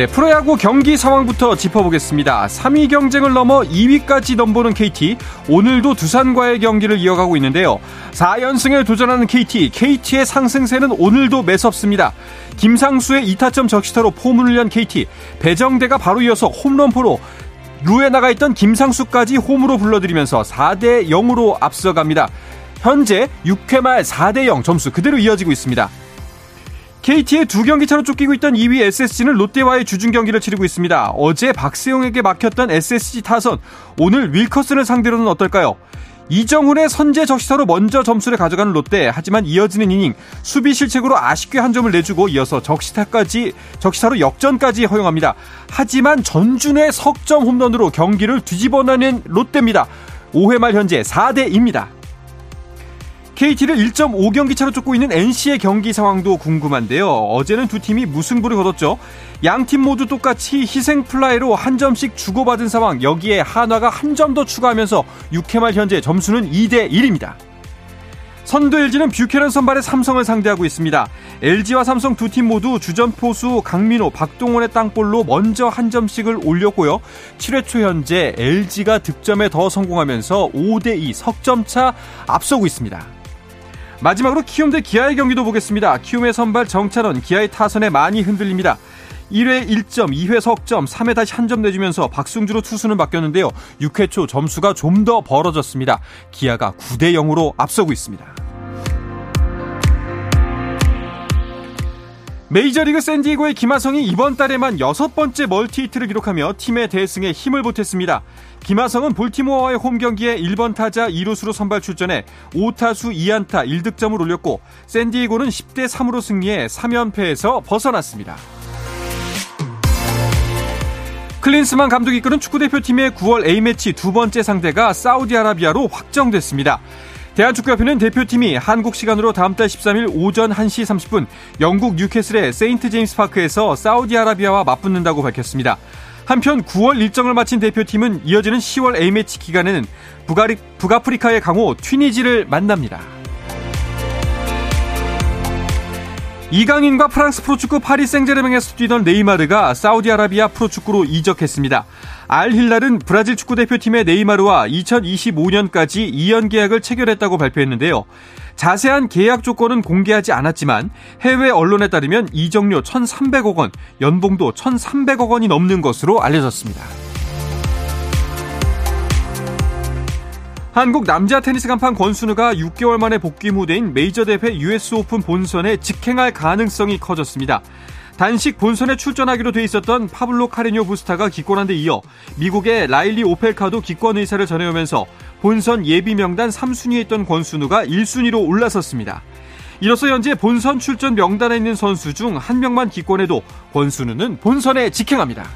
네, 프로야구 경기 상황부터 짚어보겠습니다. 3위 경쟁을 넘어 2위까지 넘보는 KT. 오늘도 두산과의 경기를 이어가고 있는데요. 4연승에 도전하는 KT. KT의 상승세는 오늘도 매섭습니다. 김상수의 2타점 적시타로 포문을 연 KT. 배정대가 바로 이어서 홈런포로 루에 나가 있던 김상수까지 홈으로 불러들이면서 4대 0으로 앞서갑니다. 현재 6회 말 4대 0 점수 그대로 이어지고 있습니다. KT의 두 경기 차로 쫓기고 있던 2위 SSG는 롯데와의 주중 경기를 치르고 있습니다. 어제 박세용에게 막혔던 SSG 타선 오늘 윌커슨을 상대로는 어떨까요? 이정훈의 선제 적시타로 먼저 점수를 가져가는 롯데 하지만 이어지는 이닝 수비 실책으로 아쉽게 한 점을 내주고 이어서 적시타까지 적시타로 역전까지 허용합니다. 하지만 전준의 석점 홈런으로 경기를 뒤집어내는 롯데입니다. 5회 말 현재 4대 2입니다. KT를 1.5경기 차로 쫓고 있는 NC의 경기 상황도 궁금한데요. 어제는 두 팀이 무승부를 거뒀죠. 양 팀 모두 똑같이 희생 플라이로 한 점씩 주고받은 상황. 여기에 한화가 한 점 더 추가하면서 6회 말 현재 점수는 2대 1입니다. 선두 LG는 뷰캐런 선발의 삼성을 상대하고 있습니다. LG와 삼성 두 팀 모두 주전 포수 강민호, 박동원의 땅볼로 먼저 한 점씩을 올렸고요. 7회 초 현재 LG가 득점에 더 성공하면서 5대2 석점차 앞서고 있습니다. 마지막으로 키움 대 기아의 경기도 보겠습니다. 키움의 선발 정찬헌, 기아의 타선에 많이 흔들립니다. 1회 1점, 2회 석점, 3회 다시 한 점 내주면서 박승주로 투수는 바뀌었는데요. 6회 초 점수가 좀 더 벌어졌습니다. 기아가 9대 0으로 앞서고 있습니다. 메이저리그 샌디에고의 김하성이 이번 달에만 여섯 번째 멀티 히트를 기록하며 팀의 대승에 힘을 보탰습니다. 김하성은 볼티모어와의 홈 경기에 1번 타자 2루수로 선발 출전해 5타수 2안타 1득점을 올렸고 샌디에고는 10대 3으로 승리해 3연패에서 벗어났습니다. 클린스만 감독이 이끄는 축구대표팀의 9월 A매치 두 번째 상대가 사우디아라비아로 확정됐습니다. 대한축구협회는 대표팀이 한국 시간으로 다음 달 13일 오전 1시 30분 영국 뉴캐슬의 세인트 제임스 파크에서 사우디아라비아와 맞붙는다고 밝혔습니다. 한편 9월 일정을 마친 대표팀은 이어지는 10월 A매치 기간에는 북아리, 북아프리카의 강호 튀니지를 만납니다. 이강인과 프랑스 프로축구 파리 생제르맹에서 뛰던 네이마르가 사우디아라비아 프로축구로 이적했습니다. 알 힐랄은 브라질 축구 대표팀의 네이마르와 2025년까지 2년 계약을 체결했다고 발표했는데요. 자세한 계약 조건은 공개하지 않았지만 해외 언론에 따르면 이적료 1,300억 원, 연봉도 1,300억 원이 넘는 것으로 알려졌습니다. 한국 남자 테니스 간판 권순우가 6개월 만에 복귀 무대인 메이저 대회 US 오픈 본선에 직행할 가능성이 커졌습니다. 단식 본선에 출전하기로 돼 있었던 파블로 카레뇨 부스타가 기권한 데 이어 미국의 라일리 오펠카도 기권 의사를 전해오면서 본선 예비 명단 3순위에 있던 권순우가 1순위로 올라섰습니다. 이로써 현재 본선 출전 명단에 있는 선수 중 한 명만 기권해도 권순우는 본선에 직행합니다.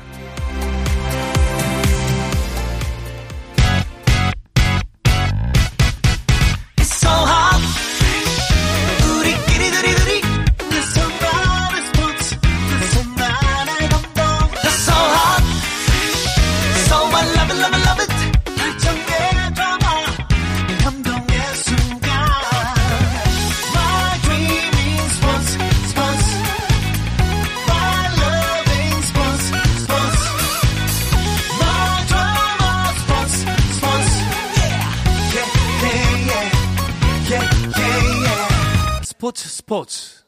스포츠 스포츠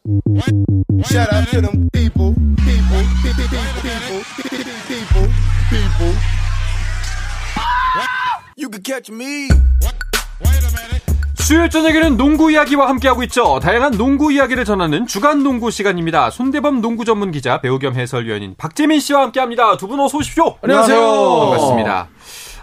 Shout out to them people, people, people, people, people, people, people. You can catch me. 수요일 저녁에는 농구 이야기와 함께하고 있죠. 다양한 농구 이야기를 전하는 주간 농구 시간입니다. 손대범 농구 전문 기자, 배우 겸 해설위원인 박재민 씨와 함께합니다. 두 분 어서 오십시오. 안녕하세요. 반갑습니다.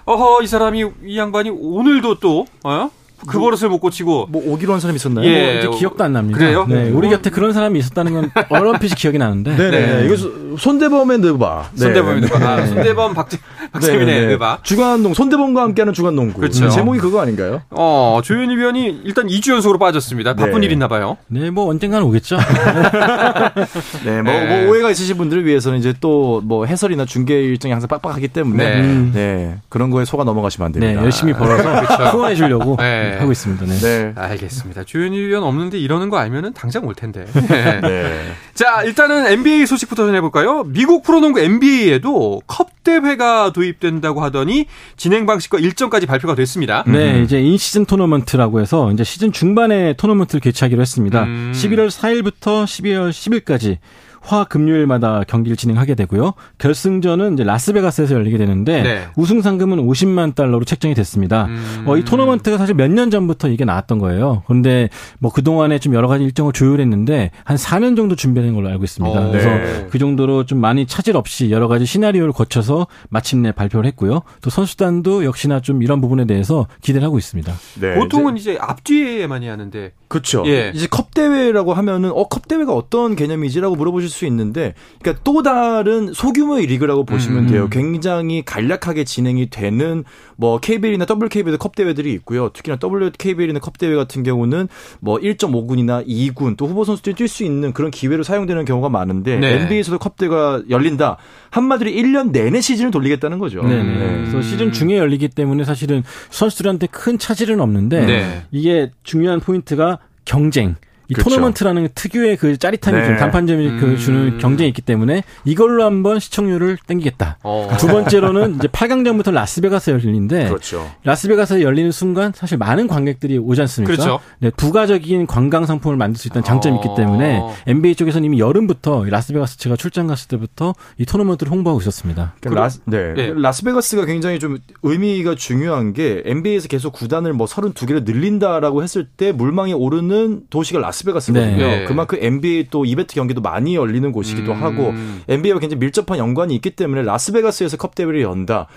어허, 이 사람이, 이 양반이 오늘도 또, 어? 그 버릇을 못 고치고. 뭐 오기로 한 사람이 있었나요? 예. 뭐 이제 기억도 안 납니다. 그래요? 네, 우리 뭐- 곁에 그런 사람이 있었다는 건 얼핏이 기억이 나는데. 네네. 네. 이거 소- 손대범의 느바. 네. 손대범입니다. 아, 네. 손대범 박재, 박세민의 네, 네. 음악. 주간농 손대범과 함께하는 주간농구. 그렇죠. 제목이 그거 아닌가요? 어, 조현일 위원이 일단 2주 연속으로 빠졌습니다. 바쁜 네. 일 있나 봐요. 네, 뭐 언젠가는 오겠죠. 네, 뭐, 네. 뭐 오해가 있으신 분들을 위해서는 이제 또 뭐 해설이나 중계 일정이 항상 빡빡하기 때문에 네. 네, 그런 거에 속아 넘어가시면 안 네, 됩니다. 열심히 벌어서 그렇죠. 후원해 주려고 네. 하고 있습니다. 네. 네. 알겠습니다. 조현일 위원 없는데 이러는 거 알면은 당장 올 텐데. 네. 네. 자, 일단은 NBA 소식부터 전해볼까요? 미국 프로농구 NBA에도 컵 대회가 도입된다고 하더니 진행 방식과 일정까지 발표가 됐습니다. 네, 이제 인시즌 토너먼트라고 해서 이제 시즌 중반에 토너먼트를 개최하기로 했습니다. 음. 11월 4일부터 12월 10일까지 화 금요일마다 경기를 진행하게 되고요. 결승전은 이제 라스베가스에서 열리게 되는데 네. 우승 상금은 50만 달러로 책정이 됐습니다. 음. 어, 이 토너먼트가 사실 몇 년 전부터 이게 나왔던 거예요. 그런데 뭐 그 동안에 좀 여러 가지 일정을 조율했는데 한 4년 정도 준비된 걸로 알고 있습니다. 어, 그래서 네. 그 정도로 좀 많이 차질 없이 여러 가지 시나리오를 거쳐서 마침내 발표를 했고요. 또 선수단도 역시나 좀 이런 부분에 대해서 기대를 하고 있습니다. 네. 보통은 이제 앞뒤에 많이 하는데 그렇죠. 예. 이제 컵 대회라고 하면은 어컵 대회가 어떤 개념이지라고 물어보실 수 있는데, 그러니까 또 다른 소규모의 리그라고 보시면 음. 돼요. 굉장히 간략하게 진행이 되는 뭐 KBL이나 WKBL도 컵 대회들이 있고요. 특히나 WKBL이나 컵 대회 같은 경우는 뭐 1.5군이나 2군 또 후보 선수들이 뛸 수 있는 그런 기회로 사용되는 경우가 많은데 네. NBA에서도 컵 대회가 열린다. 한마디로 1년 내내 시즌을 돌리겠다는 거죠. 네, 음. 네. 그래서 시즌 중에 열리기 때문에 사실은 선수들한테 큰 차질은 없는데 네. 이게 중요한 포인트가 경쟁. 이 그렇죠. 토너먼트라는 특유의 그 짜릿함이 네. 좀 단판전이 음. 그 주는 경쟁이 있기 때문에 이걸로 한번 시청률을 땡기겠다. 어. 두 번째로는 이제 8강전부터 라스베가스 열리는데 그렇죠. 라스베가스에 열리는 순간 사실 많은 관객들이 오지 않습니까? 그렇죠. 네, 부가적인 관광 상품을 만들 수 있다는 장점이 있기 어. 때문에 NBA 쪽에서는 이미 여름부터 라스베가스 제가 출장 갔을 때부터 이 토너먼트를 홍보하고 있었습니다. 그러니까 라스, 네. 예. 라스베가스가 굉장히 좀 의미가 중요한 게 NBA에서 계속 구단을 뭐 32개를 늘린다라고 했을 때 물망에 오르는 도시가 라스 베가스거든요. 네. 그만큼 NBA 또 이벤트 경기도 많이 열리는 곳이기도 음. 하고 NBA와 굉장히 밀접한 연관이 있기 때문에 라스베가스에서 컵 대회를 연다.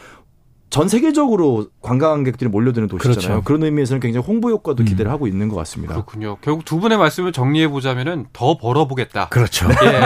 전 세계적으로 관광객들이 몰려드는 도시잖아요. 그렇죠. 그런 의미에서는 굉장히 홍보 효과도 음. 기대를 하고 있는 것 같습니다. 그렇군요. 결국 두 분의 말씀을 정리해 보자면은 더 벌어보겠다. 그렇죠. 예.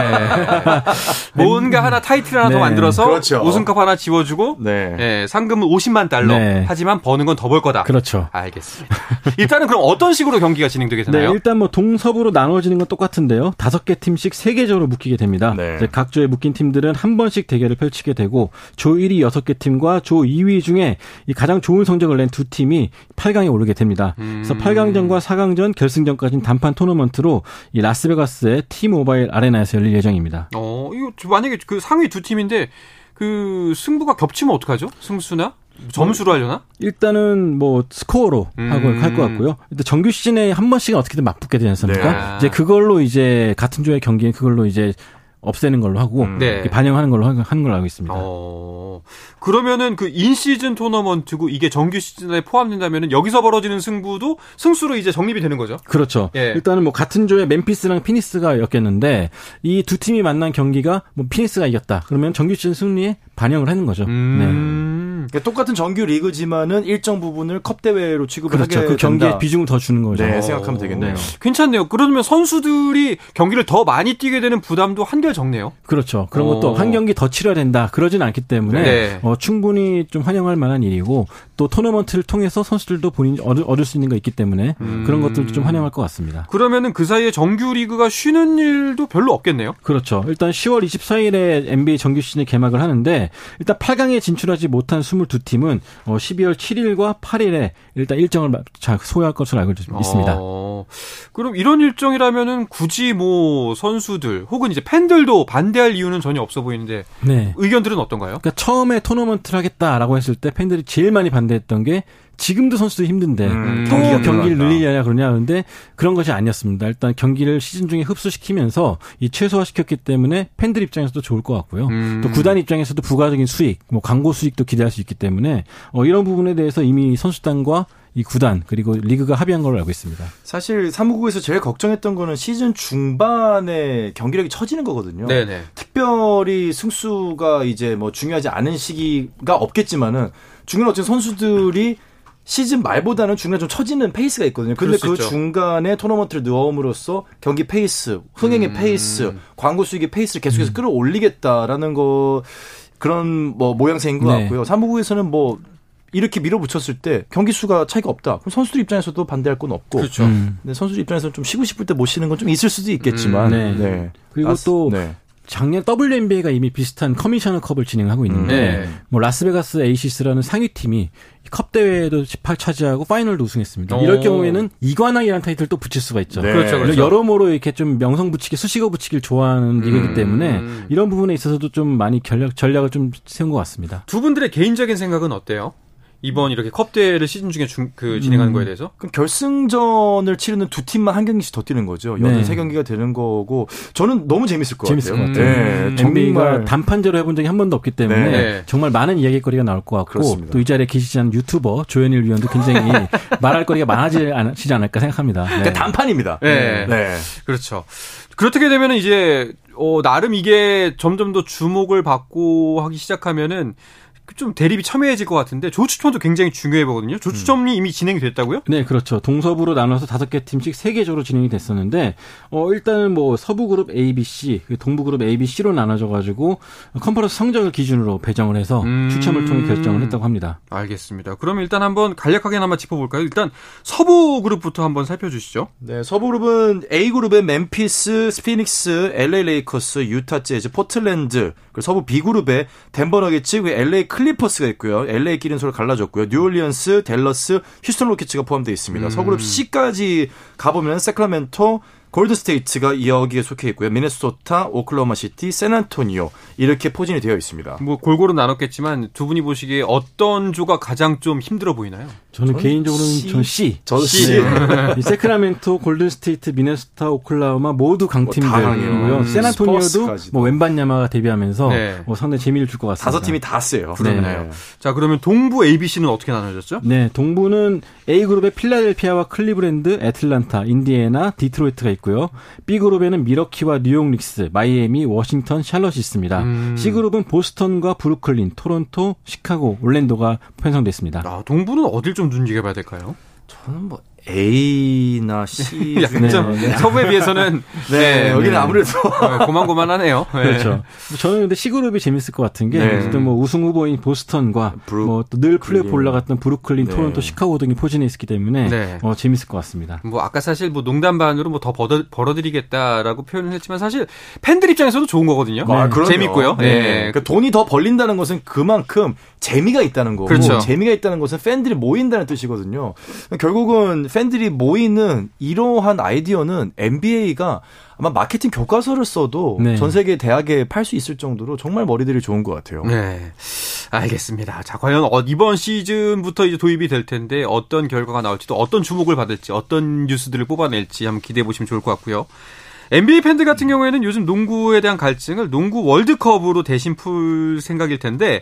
뭔가 하나 타이틀 하나 더 네. 만들어서 그렇죠. 우승컵 하나 지워주고 네. 예, 상금은 50만 달러. 네. 하지만 버는 건 더 벌 거다. 그렇죠. 알겠습니다. 일단은 그럼 어떤 식으로 경기가 진행되게 네, 되나요? 일단 뭐 동섭으로 나눠지는 건 똑같은데요. 다섯 개 팀씩 세 계절로 묶이게 됩니다. 네. 각 조에 묶인 팀들은 한 번씩 대결을 펼치게 되고 조 1위 여섯 개 팀과 조 2위 중에 이 가장 좋은 성적을 낸 두 팀이 8강에 오르게 됩니다. 그래서 8강전과 4강전, 결승전까지는 단판 토너먼트로 이 라스베가스의 T-모바일 아레나에서 열릴 예정입니다. 어, 이거 만약에 그 상위 두 팀인데 그 승부가 겹치면 어떡하죠? 승수나? 점수로 하려나? 일단은 뭐 스코어로 하고 음. 할것 같고요. 일단 정규 시즌에 한 번씩은 어떻게든 맞붙게 되지 않습니까? 네. 이제 그걸로 이제 같은 조의 경기에 그걸로 이제 없애는 걸로 하고 네. 이렇게 반영하는 걸로 하- 하는 걸로 알고 있습니다. 어. 그러면은 그 in-season 토너먼트고 이게 정규 시즌에 포함된다면은 여기서 벌어지는 승부도 승수로 이제 정립이 되는 거죠. 그렇죠. 예. 일단은 뭐 같은 조에 멤피스랑 피닉스가 있겠는데 이 두 팀이 만난 경기가 뭐 피닉스가 이겼다. 그러면 정규 시즌 승리에 반영을 하는 거죠. 네. 음. 그러니까 똑같은 정규 리그지만은 일정 부분을 컵 대회로 취급을 그렇죠. 하게 그 경기에 된다. 비중을 더 주는 거죠. 네, 생각하면 되겠네요. 괜찮네요. 그러면 선수들이 경기를 더 많이 뛰게 되는 부담도 한결 적네요. 그렇죠. 그런 것도 어. 한 경기 더 치러야 된다. 그러진 않기 때문에 네. 어, 충분히 좀 환영할 만한 일이고 또 토너먼트를 통해서 선수들도 본인이 얻을, 얻을 수 있는 거 있기 때문에 음. 그런 것들도 좀 환영할 것 같습니다. 그러면은 그 사이에 정규 리그가 쉬는 일도 별로 없겠네요. 그렇죠. 일단 10월 24일에 NBA 정규 시즌이 개막을 하는데 일단 8강에 진출하지 못한 22팀은 어, 12월 7일과 8일에 일단 일정을 소화할 것으로 알고 있습니다. 어, 그럼 이런 일정이라면은 굳이 뭐 선수들 혹은 이제 팬들도 반대할 이유는 전혀 없어 보이는데 네. 의견들은 어떤가요? 그러니까 처음에 토너먼트를 하겠다라고 했을 때 팬들이 제일 많이 반대했던 게 지금도 선수들이 힘든데 음, 또 경기가 경기를 늘어난다. 늘리려냐 그러냐 근데 그런 것이 아니었습니다. 일단 경기를 시즌 중에 흡수시키면서 이 최소화시켰기 때문에 팬들 입장에서도 좋을 것 같고요. 음. 또 구단 입장에서도 부가적인 수익, 뭐 광고 수익도 기대할 수 있기 때문에 어, 이런 부분에 대해서 이미 선수단과 이 구단 그리고 리그가 합의한 걸로 알고 있습니다. 사실 사무국에서 제일 걱정했던 거는 시즌 중반에 경기력이 처지는 거거든요. 네네. 특별히 승수가 이제 뭐 중요하지 않은 시기가 없겠지만은 중요한 어쨌든 선수들이 시즌 말보다는 중간에 좀 처지는 페이스가 있거든요. 근데 그 있죠. 중간에 토너먼트를 넣음으로써 경기 페이스, 흥행의 음. 페이스, 광고 수익의 페이스를 계속해서 끌어올리겠다라는 거 그런 뭐 모양새인 것 네. 같고요. 사무국에서는 뭐 이렇게 밀어붙였을 때 경기 수가 차이가 없다. 그럼 선수들 입장에서도 반대할 건 없고. 그렇죠. 음. 근데 선수들 입장에서는 좀 쉬고 싶을 때 못 쉬는 건 좀 있을 수도 있겠지만. 음, 네. 그리고 아스- 또 네. 작년 WNBA가 이미 비슷한 커미셔너 컵을 진행하고 있는데 네. 뭐 라스베가스 에이시스라는 상위 팀이 컵 대회에도 1위 차지하고 final도 우승했습니다. 오. 이럴 경우에는 이관왕이라는 타이틀 또 붙일 수가 있죠. 네. 그렇죠, 그렇죠. 여러모로 이렇게 좀 명성 붙이기, 수식어 붙이기를 좋아하는 리그이기 때문에 음. 이런 부분에 있어서도 좀 많이 전략, 전략을 좀 세운 것 같습니다. 두 분들의 개인적인 생각은 어때요? 이번 이렇게 컵 대회를 시즌 중에 중, 그 진행하는 음. 거에 대해서? 그럼 결승전을 치르는 두 팀만 한 경기씩 더 뛰는 거죠. 여든 네. 세 경기가 되는 거고 저는 너무 재밌을 것 재밌을 같아요. 것 같아요. 음, 네, NBA가 정말 단판제로 해본 적이 한 번도 없기 때문에 네. 정말 많은 이야기거리가 나올 것 같고. 또 이 자리에 계시지 않은 유튜버 조현일 위원도 굉장히 말할 거리가 많아지지 않을까 생각합니다. 네. 그러니까 단판입니다. 네. 네. 그렇죠. 그렇게 되면 이제 어, 나름 이게 점점 더 주목을 받고 하기 시작하면은 좀 대립이 첨예해질 것 같은데 조추첨도 굉장히 중요해 보거든요. 조추첨이 이미 진행이 됐다고요? 네, 그렇죠. 동서부로 나눠서 다섯 개 팀씩 세 개조로 진행이 됐었는데, 어, 일단은 뭐 서부 그룹 A, B, C, 그 동부 그룹 A, B, C로 나눠져 가지고 컨퍼런스 성적을 기준으로 배정을 해서 음. 추첨을 통해 결정을 했다고 합니다. 알겠습니다. 그러면 일단 한번 간략하게나마 짚어볼까요? 일단 서부 그룹부터 한번 살펴주시죠. 네, 서부 그룹은 A 그룹의 멤피스, 피닉스, LA 레이커스, 유타 재즈, 포틀랜드, 그리고 서부 B 그룹에 덴버 너게츠, LA 클리퍼스가 있고요. LA끼리는 서로 갈라졌고요. 뉴올리언스, 댈러스, 휴스턴 로켓츠가 포함되어 있습니다. 음. 서부 그룹 C까지 가보면 세크라멘토, 골드 스테이트가 여기에 속해 있고요. 미네소타, 오클라호마 시티, 샌안토니오 이렇게 포진이 되어 있습니다. 뭐 골고루 나눴겠지만 두 분이 보시기에 어떤 조가 가장 좀 힘들어 보이나요? 저는 저는 개인적으로는 C. 전 C. 저도 C. C. 이 세크라멘토, 골든스테이트, 미네소타, 오클라호마 모두. 강팀들이고요. 음, 샌안토니오도 스퍼스까지도. 뭐 웸반야마가 데뷔하면서 네. 뭐 상당히 재미를 줄 것 같습니다. 다섯 팀이 다 세요. 그러네요. 자, 그러면 동부 ABC는 어떻게 나눠졌죠? 네, 동부는 A 그룹에 필라델피아와 클리브랜드, 애틀란타, 인디애나, 디트로이트가 있고요. B 그룹에는 밀워키와 뉴욕 닉스, 마이애미, 워싱턴, 샬럿이 있습니다. 음. C 그룹은 보스턴과 브루클린, 토론토, 시카고, 올랜도가 편성됐습니다. 아, 동부는 어딜 좀 눈여겨봐야 될까요? 저는 뭐 A나 C 좀 네. 서부에 비해서는 네, 여기는 아무래도 네, 고만고만하네요. 네. 그렇죠. 저는 근데 C 그룹이 재밌을 것 같은 게 네. 어쨌든 뭐 우승 후보인 보스턴과 브루- 뭐또늘 플레이오프. 올라갔던 브루클린, 네. 토론토, 시카고 등이 포진해 있기 때문에 네. 어, 재밌을 것 같습니다. 뭐 아까 사실 뭐 농담 반으로 뭐 더 벌어드리겠다라고 표현을 했지만 사실 팬들 입장에서도 좋은 거거든요. 아. 재밌고요. 네. 예. 그러니까 돈이 더 벌린다는 것은 그만큼 재미가 있다는 거고 그렇죠. 재미가 있다는 것은 팬들이 모인다는 뜻이거든요. 결국은 팬들이 모이는 이러한 아이디어는 NBA가 아마 마케팅 교과서를 써도 네. 전 세계 대학에 팔 수 있을 정도로 정말 머리들이 좋은 것 같아요. 네. 알겠습니다. 자, 과연 어, 이번 시즌부터 이제 도입이 될 텐데 어떤 결과가 나올지 또 어떤 주목을 받을지 어떤 뉴스들을 뽑아낼지 한번 기대해 보시면 좋을 것 같고요. NBA 팬들 같은 경우에는 요즘 농구에 대한 갈증을 농구 월드컵으로 대신 풀 생각일 텐데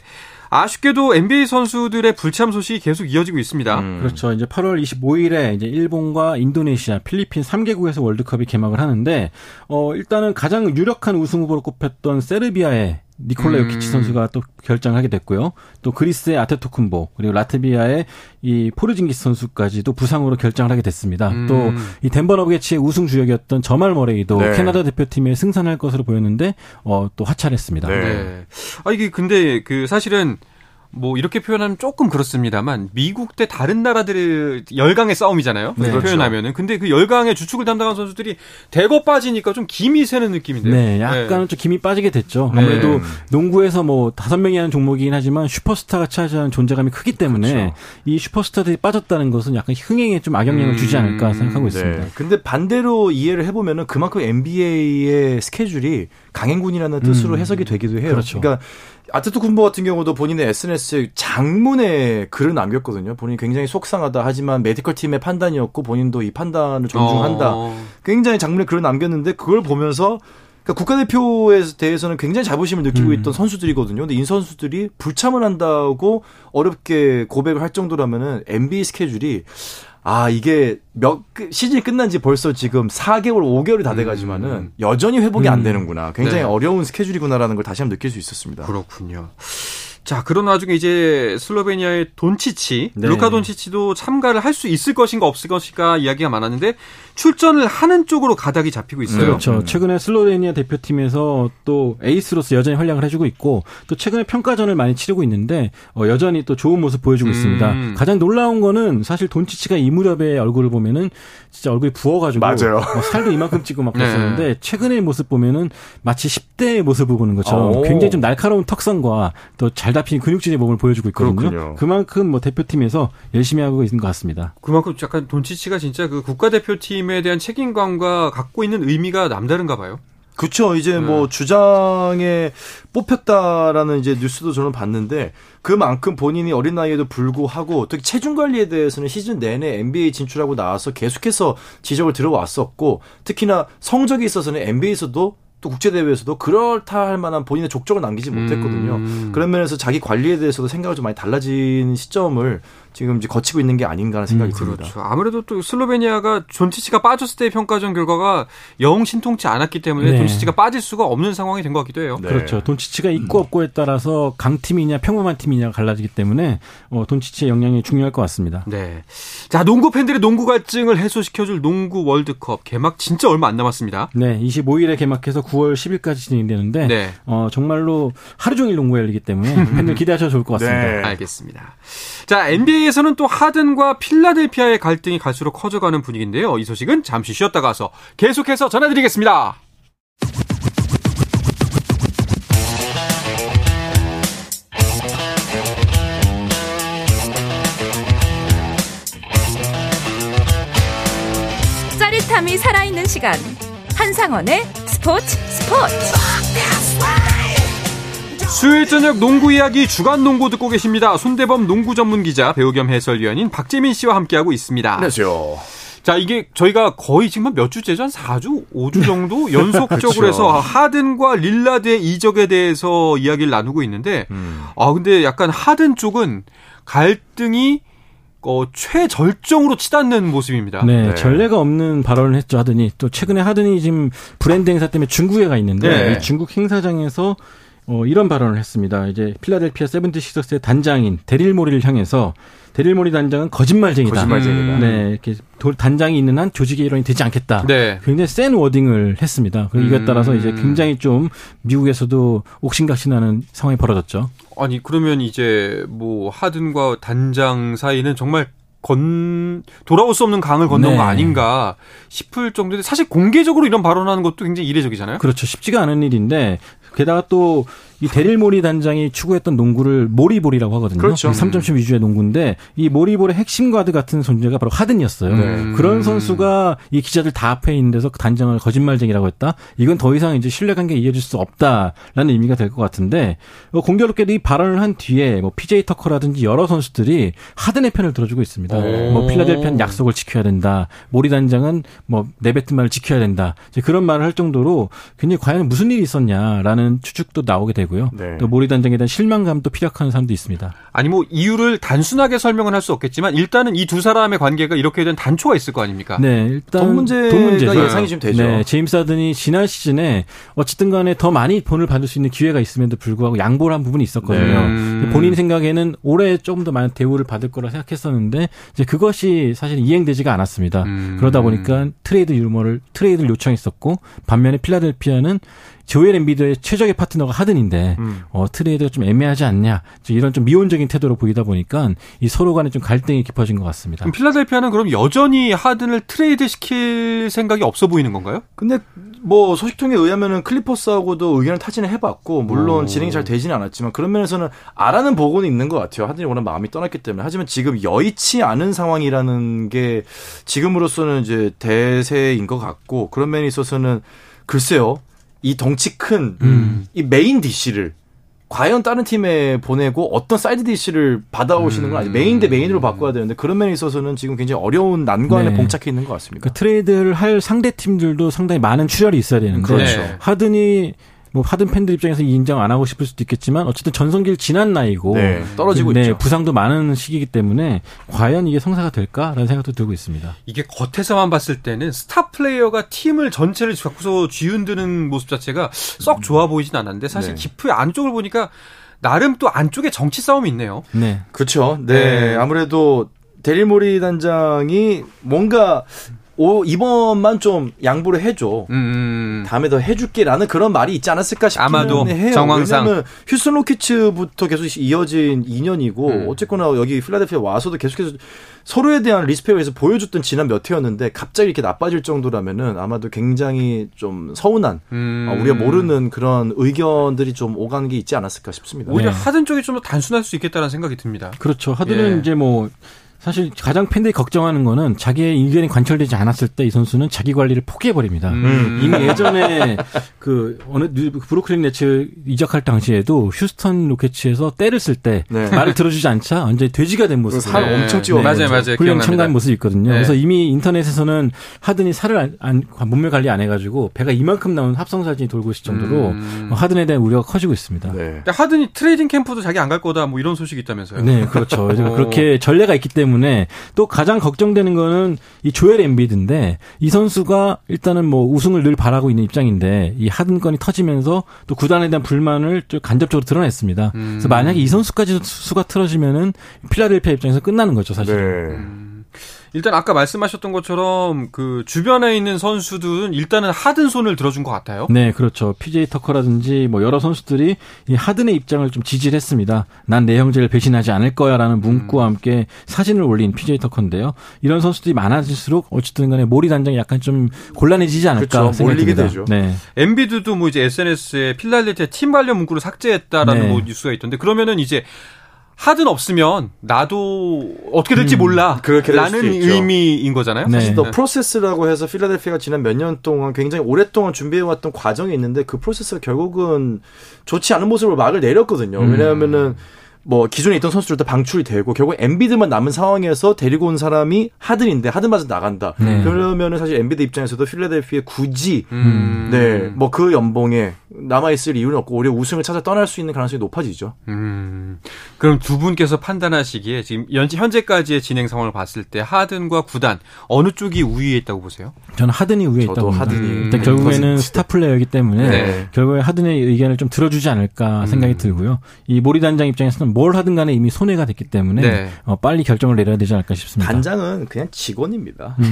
아쉽게도 NBA 선수들의 불참 소식이 계속 이어지고 있습니다. 음. 그렇죠. 이제 8월 25일에 이제 일본과 인도네시아, 필리핀 3개국에서 월드컵이 개막을 하는데 어 일단은 가장 유력한 우승 후보로 꼽혔던 세르비아의 니콜라 음. 요키치 선수가 또 결장하게 됐고요. 또 그리스의 아테토쿤보 그리고 라트비아의 이 포르징기스 선수까지도 부상으로 결장을 하게 됐습니다. 음. 또 이 덴버 너게츠의 우승 주역이었던 자말 머레이도 네. 캐나다 대표팀에 승선할 것으로 보였는데 어또 하차했습니다. 네. 네. 아, 이게 근데 그 사실은 뭐 이렇게 표현하면 조금 그렇습니다만 미국 대 다른 나라들의 열강의 싸움이잖아요. 네. 그렇게 표현하면은 근데 그 열강의 주축을 담당한 선수들이 대거 빠지니까 좀 김이 새는 느낌인데요. 네, 약간은 좀 김이 빠지게 됐죠. 네. 아무래도 농구에서 뭐 다섯 명이 하는 종목이긴 하지만 슈퍼스타가 차지하는 존재감이 크기 때문에 그렇죠. 이 슈퍼스타들이 빠졌다는 것은 약간 흥행에 좀 악영향을 음, 주지 않을까 생각하고 네. 있습니다. 근데 반대로 이해를 해보면은 그만큼 NBA의 스케줄이 강행군이라는 뜻으로 음. 해석이 되기도 해요. 그렇죠. 그러니까 아테토쿤보 같은 경우도 본인의 SNS에 장문의 글을 남겼거든요. 본인이 굉장히 속상하다 하지만 medical 팀의 판단이었고 본인도 이 판단을 존중한다. 어, 굉장히 장문의 글을 남겼는데 그걸 보면서 그러니까 국가대표에 대해서는 굉장히 자부심을 느끼고 음. 있던 선수들이거든요. 근데 이 선수들이 불참을 한다고 어렵게 고백을 할 정도라면은 NBA 스케줄이 아 이게 몇 끝- 시즌이 끝난 지 벌써 지금 4개월, 5개월이 다 돼가지만은 음. 여전히 회복이 안 음. 되는구나. 굉장히 네. 어려운 스케줄이구나라는 걸 다시 한번 느낄 수 있었습니다. 그렇군요. 자, 그런 와중에 이제 슬로베니아의 돈치치, 네. 루카 돈치치도 참가를 할 수 있을 것인가 없을 것인가 이야기가 많았는데 출전을 하는 쪽으로 가닥이 잡히고 있어요. 그렇죠. 최근에 슬로베니아 대표팀에서 또 에이스로서 여전히 활약을 해주고 있고 또 최근에 평가전을 많이 치르고 있는데 어, 여전히 또 좋은 모습 보여주고 음. 있습니다. 가장 놀라운 거는 사실 돈치치가 이 무렵에 얼굴을 보면은 진짜 얼굴이 부어가지고 맞아요. 뭐 살도 이만큼 찌고 막 네. 그랬었는데 최근의 모습 보면은 마치 10대의 모습을 보는 것처럼 오. 굉장히 좀 날카로운 턱선과 또잘 잡힌 근육질의 몸을 보여주고 있거든요. 그렇군요. 그만큼 뭐 대표팀에서 열심히 하고 있는 것 같습니다. 그만큼 약간 돈치치가 진짜 그 국가대표팀에 대한 책임감과 갖고 있는 의미가 남다른가 봐요. 그렇죠. 이제 네. 뭐 주장에 뽑혔다라는 이제 뉴스도 저는 봤는데 그만큼 본인이 어린 나이에도 불구하고 특히 체중 관리에 대해서는 시즌 내내 NBA 진출하고 나와서 계속해서 지적을 들어왔었고 특히나 성적이 있어서는 NBA에서도 또 국제 대회에서도 그렇다 할 만한 본인의 족적을 남기지 못했거든요. 음. 그런 면에서 자기 관리에 대해서도 생각이 좀 많이 달라진 시점을 지금 이제 거치고 있는 게 아닌가 하는 생각이 듭니다. 그렇죠. 아무래도 또 슬로베니아가 존치치가 빠졌을 때의 평가전 결과가 영 신통치 않았기 때문에 네. 존치치가 빠질 수가 없는 상황이 된 것 같기도 해요. 네. 그렇죠. 돈치치가 있고 없고에 따라서 강팀이냐 평범한 팀이냐가 갈라지기 때문에 어, 돈치치의 영향이 중요할 것 같습니다. 네. 자, 농구 팬들의 농구 갈증을 해소시켜줄 농구 월드컵 개막 진짜 얼마 안 남았습니다. 네, 25일에 개막해서 9월 10일까지 진행되는데 네. 어, 정말로 하루 종일 농구가 열리기 때문에 팬들 기대하셔도 좋을 것 같습니다. 네. 알겠습니다. 자, NBA에서는 또 하든과 필라델피아의 갈등이 갈수록 커져가는 분위기인데요. 이 소식은 잠시 쉬었다 가서 계속해서 전해드리겠습니다. 짜릿함이 살아있는 시간 한상원의 스포츠 스포츠 수요일 저녁 농구 이야기 주간 농구 듣고 계십니다. 손대범 농구 전문 기자, 배우 겸 해설위원인 박재민 씨와 함께하고 있습니다. 안녕하세요. 자, 이게 저희가 거의 지금 한몇 주째죠? 한 4주, 5주 정도 연속적으로 그렇죠. 해서 하든과 릴라드의 이적에 대해서 이야기를 나누고 있는데, 음. 아, 근데 약간 하든 쪽은 갈등이 어, 최절정으로 치닫는 모습입니다. 네, 네. 전례가 없는 발언을 했죠 하든이 또 최근에 하든이 지금 브랜드 행사 때문에 중국에 가 있는데 네. 이 중국 행사장에서 어, 이런 발언을 했습니다. 이제 필라델피아 세븐티식서스의 단장인 데릴 모리를 향해서 데릴 모리 단장은 거짓말쟁이다. 거짓말쟁이다. 음. 네, 이렇게 도- 단장이 있는 한 조직의 일원이 되지 않겠다. 네. 굉장히 센 워딩을 했습니다. 그리고 이것에 음. 따라서 이제 굉장히 좀 미국에서도 옥신각신하는 상황이 벌어졌죠. 아니, 그러면 이제 뭐 하든과 단장 사이는 정말 건 돌아올 수 없는 강을 건넌 네. 거 아닌가 싶을 정도인데 사실 공개적으로 이런 발언하는 것도 굉장히 이례적이잖아요. 그렇죠. 쉽지가 않은 일인데 게다가 또 이 데릴 모리 단장이 추구했던 농구를 모리볼이라고 하거든요. 그렇죠. 3점슛 위주의 농구인데 이 모리볼의 핵심 가드 같은 존재가 바로 하든이었어요. 네. 그런 선수가 이 기자들 다 앞에 있는 데서 그 단장을 거짓말쟁이라고 했다. 이건 더 이상 이제 신뢰관계 이어질 수 없다라는 의미가 될 것 같은데 어, 공교롭게도 이 발언을 한 뒤에 뭐 PJ 터커라든지 여러 선수들이 하든의 편을 들어주고 있습니다. 오. 뭐 필라델피아는 약속을 지켜야 된다. 모리 단장은 뭐 내뱉은 말을 지켜야 된다. 이제 그런 말을 할 정도로 굉장히 과연 무슨 일이 있었냐라는 추측도 나오게 되고요. 네. 또 모리 단장에 대한 실망감도 피력하는 사람도 있습니다. 아니 뭐 이유를 단순하게 설명은 할 수 없겠지만 일단은 이 두 사람의 관계가 이렇게 된 단초가 있을 거 아닙니까? 네, 일단 돈 문제가 돈 문제죠. 예상이 좀 되죠. 네, 제임스 하든이 지난 시즌에 어쨌든 간에 더 많이 돈을 받을 수 있는 기회가 있음에도 불구하고 양보를 한 부분이 있었거든요. 네. 본인 생각에는 올해 조금 더 많은 대우를 받을 거라 생각했었는데 이제 그것이 사실 이행되지가 않았습니다. 음. 그러다 보니까 트레이드 루머를 트레이드를 요청했었고 반면에 필라델피아는 조엘 엠비드의 최적의 파트너가 하든인데 음. 어, 트레이드가 좀 애매하지 않냐 이런 좀 미온적인 태도로 보이다 보니까 이 서로 간에 좀 갈등이 깊어진 것 같습니다. 그럼 필라델피아는 그럼 여전히 하든을 트레이드 시킬 생각이 없어 보이는 건가요? 근데 뭐 소식통에 의하면은 클리퍼스하고도 의견을 타진을 해봤고 물론 오. 진행이 잘 되지는 않았지만 그런 면에서는 알아는 보고는 있는 것 같아요. 하든이 워낙 마음이 떠났기 때문에 하지만 지금 여의치 않은 상황이라는 게 지금으로서는 이제 대세인 것 같고 그런 면에 있어서는 글쎄요 이 덩치 큰 이 음. main dish를 과연 다른 팀에 보내고 어떤 side dish를 받아오시는 건 아직 메인 대 main으로 바꿔야 되는데 그런 면에 있어서는 지금 굉장히 어려운 난관에 네. 봉착해 있는 것 같습니다. 그러니까 트레이드를 할 상대 팀들도 상당히 많은 출혈이 있어야 되는데 그렇죠. 하든이 뭐 하든 팬들 입장에서 인정 안 하고 싶을 수도 있겠지만 어쨌든 전성기를 지난 나이고 네, 떨어지고 네, 있죠. 부상도 많은 시기이기 때문에 과연 이게 성사가 될까라는 생각도 들고 있습니다. 이게 겉에서만 봤을 때는 스타 플레이어가 팀을 전체를 갖고서 쥐흔드는 모습 자체가 썩 좋아 보이진 않았는데 사실 네. 깊이 안쪽을 보니까 나름 또 안쪽에 정치 싸움이 있네요. 네. 그렇죠. 네. 네. 아무래도 데릴 모리 단장이 뭔가 오, 이번만 좀 양보를 해줘. 음. 다음에 더 해줄게라는 그런 말이 있지 않았을까 싶기는 아마도 해요. 정황상. 왜냐하면 휴스턴 로키츠부터 계속 이어진 인연이고 음. 어쨌거나 여기 필라델피아 와서도 계속해서 서로에 대한 respect에서 보여줬던 지난 몇 해였는데 갑자기 이렇게 나빠질 정도라면은 아마도 굉장히 좀 서운한 음. 어, 우리가 모르는 그런 의견들이 좀 오가는 게 있지 않았을까 싶습니다. 오히려 네. 하든 쪽이 좀 더 단순할 수 있겠다는 생각이 듭니다. 그렇죠. 하든은 예. 이제 뭐 사실 가장 팬들이 걱정하는 거는 자기의 의견이 관철되지 않았을 때 이 선수는 자기 관리를 포기해 버립니다. 음. 이미 예전에 그 어느 뉴- 브루클린 네츠 이적할 당시에도 휴스턴 로켓츠에서 떼를 쓸 때 네. 말을 들어주지 않자 완전히 돼지가 된 모습. 살 엄청 찌워. 네. 맞아요, 맞아요. 훈련. 참가한 모습이 있거든요. 네. 그래서 이미 인터넷에서는 하든이 살을 안, 안- 몸매 관리 안 해가지고 배가 이만큼 나온 합성 사진이 돌고 있을 정도로 음. 하든에 대한 우려가 커지고 있습니다. 네. 네. 하든이 트레이닝 캠프도 자기 안 갈 거다 뭐 이런 소식이 있다면서요. 그렇죠. 그래서 어. 그렇게 전례가 있기 때문에 또 가장 걱정되는 거는 이 조엘 엠비드인데 이 선수가 일단은 뭐 우승을 늘 바라고 있는 입장인데 이 하든 건이 터지면서 또 구단에 대한 불만을 좀 간접적으로 드러냈습니다. 음. 그래서 만약에 이 선수까지 수가 틀어지면은 필라델피아 입장에서 끝나는 거죠, 사실. 네. 일단 아까 말씀하셨던 것처럼 그 주변에 있는 선수들은 일단은 하든 손을 들어준 것 같아요. 네, 그렇죠. PJ 터커라든지 뭐 여러 선수들이 이 하든의 입장을 좀 지지를 했습니다. 난 내 형제를 배신하지 않을 거야라는 문구와 음. 함께 사진을 올린 PJ 터커인데요. 이런 선수들이 많아질수록 어쨌든 간에 모리 단장이 약간 좀 곤란해지지 않을까 그렇죠. 생각이 몰리게 듭니다. 되죠. 네. 엠비드도 뭐 이제 SNS에 필라델피아 팀 관련 문구를 삭제했다라는 네. 뭐 뉴스가 있던데 그러면은 이제 하든 없으면 나도 어떻게 될지 몰라. 음, 그렇게 될 라는. 의미인 거잖아요. 네. 사실 The Process라고 해서 필라델피아가 지난 몇 년 동안 굉장히 오랫동안 준비해왔던 과정이 있는데 그 process가 결국은 좋지 않은 모습으로 막을 내렸거든요. 음. 왜냐하면은 뭐 기존에 있던 선수들 다 방출이 되고 결국 엠비드만 남은 상황에서 데리고 온 사람이 하든인데 하든마저 나간다. 네. 그러면은 사실 엠비드 입장에서도 필라델피아에 굳이 음. 네뭐 그 연봉에 남아 있을 이유는 없고 오히려 우승을 찾아 떠날 수 있는 가능성이 높아지죠. 음. 그럼 두 분께서 판단하시기에 지금 연- 현재까지의 진행 상황을 봤을 때 하든과 구단 어느 쪽이 우위에 있다고 보세요? 저는 하든이 우위에 저도 있다고 봅니다. 하든이 일단 결국에는 100%. 스타 플레이어이기 때문에 네. 결국에 하든의 의견을 좀 들어주지 않을까 생각이 들고요. 이 모리 단장 입장에서는 뭘 하든 간에 이미 손해가 됐기 때문에 네. 어, 빨리 결정을 내려야 되지 않을까 싶습니다. 단장은 그냥 직원입니다. 네.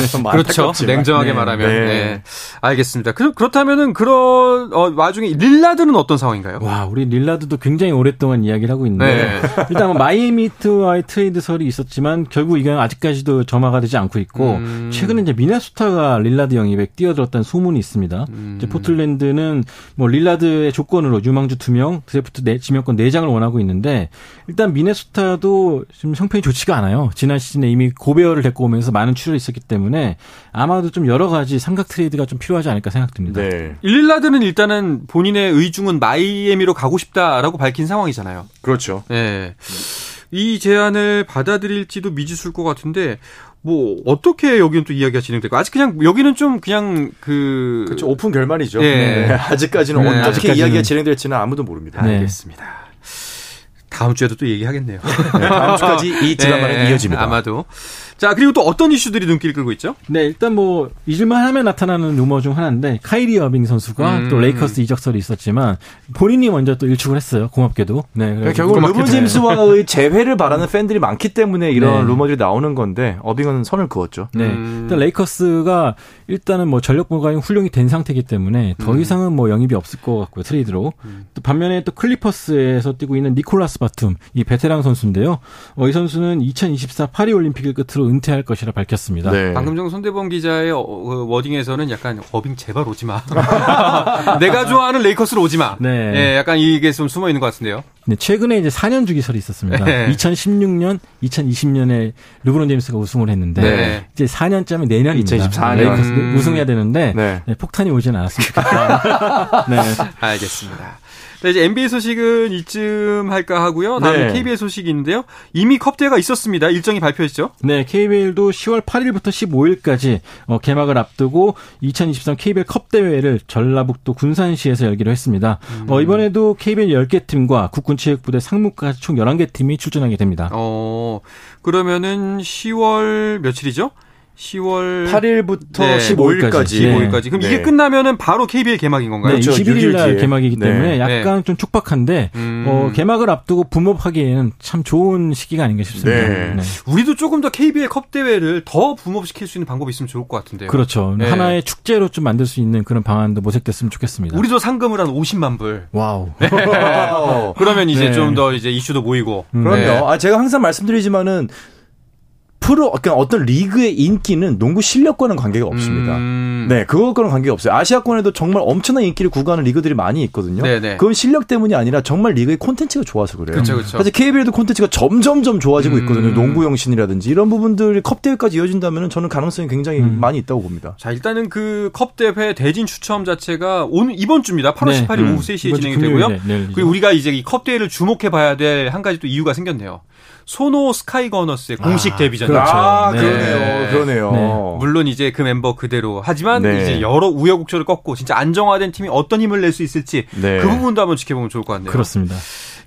좀 그렇죠. 냉정하게 네. 말하면. 네. 네. 알겠습니다. 그, 그렇다면은 그런 어, 와중에 릴라드는 어떤 상황인가요? 와, 우리 릴라드도 굉장히 오랫동안 이야기를 하고 있는데 네. 일단 뭐 마이애미 히트와의 트레이드설이 있었지만 결국 이건 아직까지도 점화가 되지 않고 있고 음. 최근에 이제 미네소타가 릴라드 영입에 뛰어들었다는 소문이 있습니다. 음. 이제 포틀랜드는 뭐 릴라드의 조건으로 유망주 두 명, 드래프트 네, 지명권 네 장을 원하고 있는데 일단 미네소타도 지금 형편이 좋지가 않아요. 지난 시즌에 이미 고베어를 데리고 오면서 많은 출혈이 있었기 때문에 아마도 좀 여러 가지 삼각 트레이드가 좀 필요하지 않을까 생각됩니다. 네. 릴라드는 일단은 본인의 의중은 마이애미로 가고 싶다라고 밝힌 상황이잖아요. 그렇죠. 네. 이 제안을 받아들일지도 미지수일 것 같은데 뭐 어떻게 여기는 또 이야기가 진행될까? 아직 그냥 여기는 좀 그냥 그 그렇죠. 오픈 결말이죠. 네. 네. 아직까지는 네, 어떻게 아직까지는- 이야기가 진행될지는 아무도 모릅니다. 네. 알겠습니다. 다음 주에도 또 얘기하겠네요. 네, 다음 주까지 이 드라마는 네, 이어집니다. 아마도. 자, 그리고 또 어떤 이슈들이 눈길을 끌고 있죠? 네, 일단 뭐 잊을만 하면 나타나는 루머 중 하나인데 카이리 어빙 선수가 음. 또 레이커스 이적설이 있었지만 본인이 먼저 또 일축을 했어요. 고맙게도. 네, 그래서 결국 르브 네. 제임스와의 재회를 바라는 팬들이 많기 때문에 이런 네. 루머들이 나오는 건데 어빙은 선을 그었죠. 네. 음. 일단 레이커스가 일단은 뭐 전력 보강이 훌륭히 된 상태이기 때문에 더 음. 이상은 뭐 영입이 없을 것 같고요. 트레이드로. 또 반면에 또 클리퍼스에서 뛰고 있는 니콜라스 바툼 이 베테랑 선수인데요. 어, 이 선수는 2024 파리 올림픽을 끝으로 은퇴할 것이라 밝혔습니다. 네. 방금 전 손대범 기자의 어, 그 wording에서는 약간 어빙 제발 오지 마. 내가 좋아하는 레이커스로 오지 마. 네. 예, 약간 이게 좀 숨어 있는 것 같은데요. 네, 최근에 이제 4년 주기설이 있었습니다. 네. 2016년, 2020년에 르브론 제임스가 우승을 했는데 네. 이제 4년짜면 내년입니다. 2024년. 레이커스 음. 우승해야 되는데 네. 네, 폭탄이 오지는 않았으면 좋겠다. 네. 알겠습니다. 자, 이제 NBA 소식은 이쯤 할까 하고요. 다음에 네. KBL 소식이 있는데요. 이미 컵대회가 있었습니다. 일정이 발표했죠. 네, KBL도 10월 8일부터 15일까지 어, 개막을 앞두고 2023 KBL 컵 대회를 전라북도 군산시에서 열기로 했습니다. 어, 이번에도 KBL 10개 팀과 국군 체육부대 상무까지 총 11개 팀이 출전하게 됩니다. 어, 그러면은 10월 며칠이죠? 10월 8일부터 네, 15일까지. 15일까지. 그럼 이게 네. 끝나면은 바로 KBL 개막인 건가요? 네, 그렇죠. 21일 날 6일 개막이기 뒤에. 때문에 네. 약간 좀 촉박한데 음. 어, 개막을 앞두고 boom up하기에는 참 좋은 시기가 아닌가 싶습니다. 네. 우리도 조금 더 KBL 컵 대회를 더 boom up시킬 수 있는 방법이 있으면 좋을 것 같은데요. 그렇죠. 네. 하나의 축제로 좀 만들 수 있는 그런 방안도 모색됐으면 좋겠습니다. 우리도 상금을 한 50만 불. Wow. 어, 그러면 이제 네. 좀더 이제 이슈도 모이고. 그럼요. 네. 아, 제가 항상 말씀드리지만은 프로 그러니까 어떤 리그의 인기는 농구 실력과는 관계가 없습니다. 음. 네, 그것과는 관계가 없어요. 아시아권에도 정말 엄청난 인기를 구가하는 리그들이 많이 있거든요. 네네. 그건 실력 때문이 아니라 정말 리그의 콘텐츠가 좋아서 그래요. 그쵸, 그쵸. 사실 KBL도 콘텐츠가 점점점 좋아지고 음. 있거든요. 농구 영신이라든지 이런 부분들이 컵 대회까지 이어진다면 저는 가능성이 굉장히 음. 많이 있다고 봅니다. 자, 일단은 그 컵 대회 대진 추첨 자체가 오늘 이번 주입니다. 8월 네. 18일 음. 오후 3시에 이번 주 진행이 되고요. 내일이죠. 그리고 우리가 이제 이 컵 대회를 주목해 봐야 될 한 가지 또 이유가 생겼네요. 소노 스카이거너스의 공식 데뷔전. 그렇죠. 아, 네. 그러네요. 그러네요. 네. 물론 이제 그 멤버 그대로 하지만 네. 이제 여러 우여곡절을 겪고 진짜 안정화된 팀이 어떤 힘을 낼 수 있을지 네. 그 부분도 한번 지켜보면 좋을 것 같네요. 그렇습니다.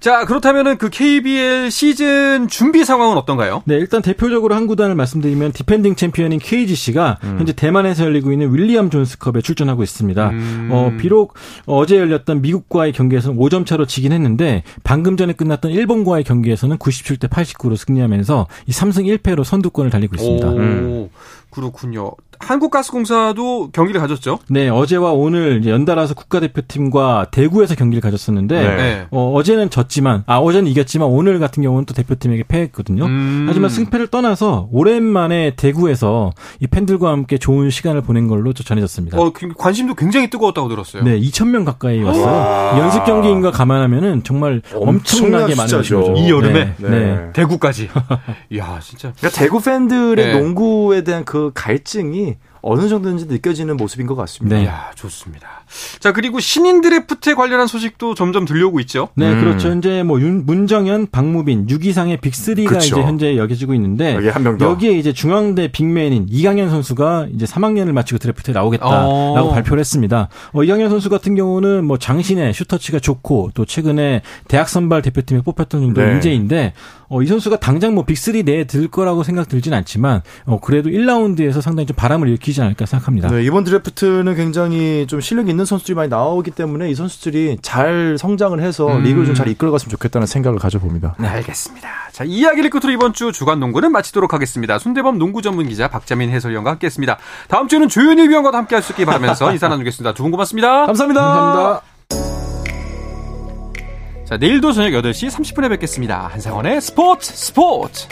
자 그렇다면은 그 KBL 시즌 준비 상황은 어떤가요? 네, 일단 대표적으로 한 구단을 말씀드리면 defending 챔피언인 KGC가 음. 현재 대만에서 열리고 있는 윌리엄 존스컵에 출전하고 있습니다. 음. 어, 비록 어제 열렸던 미국과의 경기에서는 5점 차로 지긴 했는데 방금 전에 끝났던 일본과의 경기에서는 97대 89로 승리하면서 이 3승 1패로 선두권을 달리고 있습니다. 오, 음. 그렇군요. 한국가스공사도 경기를 가졌죠. 네, 어제와 오늘 이제 연달아서 국가대표팀과 대구에서 경기를 가졌었는데 네. 네. 어, 어제는 졌지만 아 어제는 이겼지만 오늘 같은 경우는 또 대표팀에게 패했거든요. 음. 하지만 승패를 떠나서 오랜만에 대구에서 이 팬들과 함께 좋은 시간을 보낸 걸로 저 전해졌습니다. 어, 그- 관심도 굉장히 뜨거웠다고 들었어요. 네, 2천 명 가까이 왔어요. 연습 경기인 거 감안하면은 정말 엄청나게 많은. 것이죠. 이 여름에? 네. 네. 대구까지. 이야, 진짜. 그러니까 대구 팬들의 네. 농구에 대한 그 갈증이 어느 정도인지 느껴지는 모습인 것 같습니다. 네. 이야, 좋습니다. 자, 그리고 신인 드래프트에 관련한 소식도 점점 들려오고 있죠. 네, 음. 그렇죠. 현재 뭐 윤, 문정현, 박무빈, 유기상의 빅3가 그쵸. 이제 현재 여겨지고 있는데 여기 한명 더. 여기에 이제 중앙대 빅맨인 이강현 선수가 이제 3학년을 마치고 드래프트에 나오겠다라고 어. 발표를 했습니다. 어, 이강현 선수 같은 경우는 뭐 장신의 슈터치가 좋고 또 최근에 대학 선발 대표팀에 뽑혔던 정도 네. 인재인데 어, 이 선수가 당장 뭐 빅3 내에 들 거라고 생각 들진 않지만 어, 그래도 1라운드에서 상당히 좀 바람을 일으키지 않을까 생각합니다. 네, 이번 드래프트는 굉장히 좀 실력 있는 선수들이 많이 나오기 때문에 이 선수들이 잘 성장을 해서 음. 리그를 좀 잘 이끌어갔으면 좋겠다는 생각을 가져봅니다. 네, 알겠습니다. 자, 이야기를 끝으로 이번 주 주간 농구는 마치도록 하겠습니다. 손대범 농구 전문 기자 박자민 해설위원과 함께 했습니다. 다음 주에는 조현일 위원과도 함께 할 수 있길 바라면서 인사 나누겠습니다. 두 분 고맙습니다. 감사합니다. 감사합니다. 자, 내일도 저녁 8시 30분에 뵙겠습니다. 한상원의 스포츠 스포츠!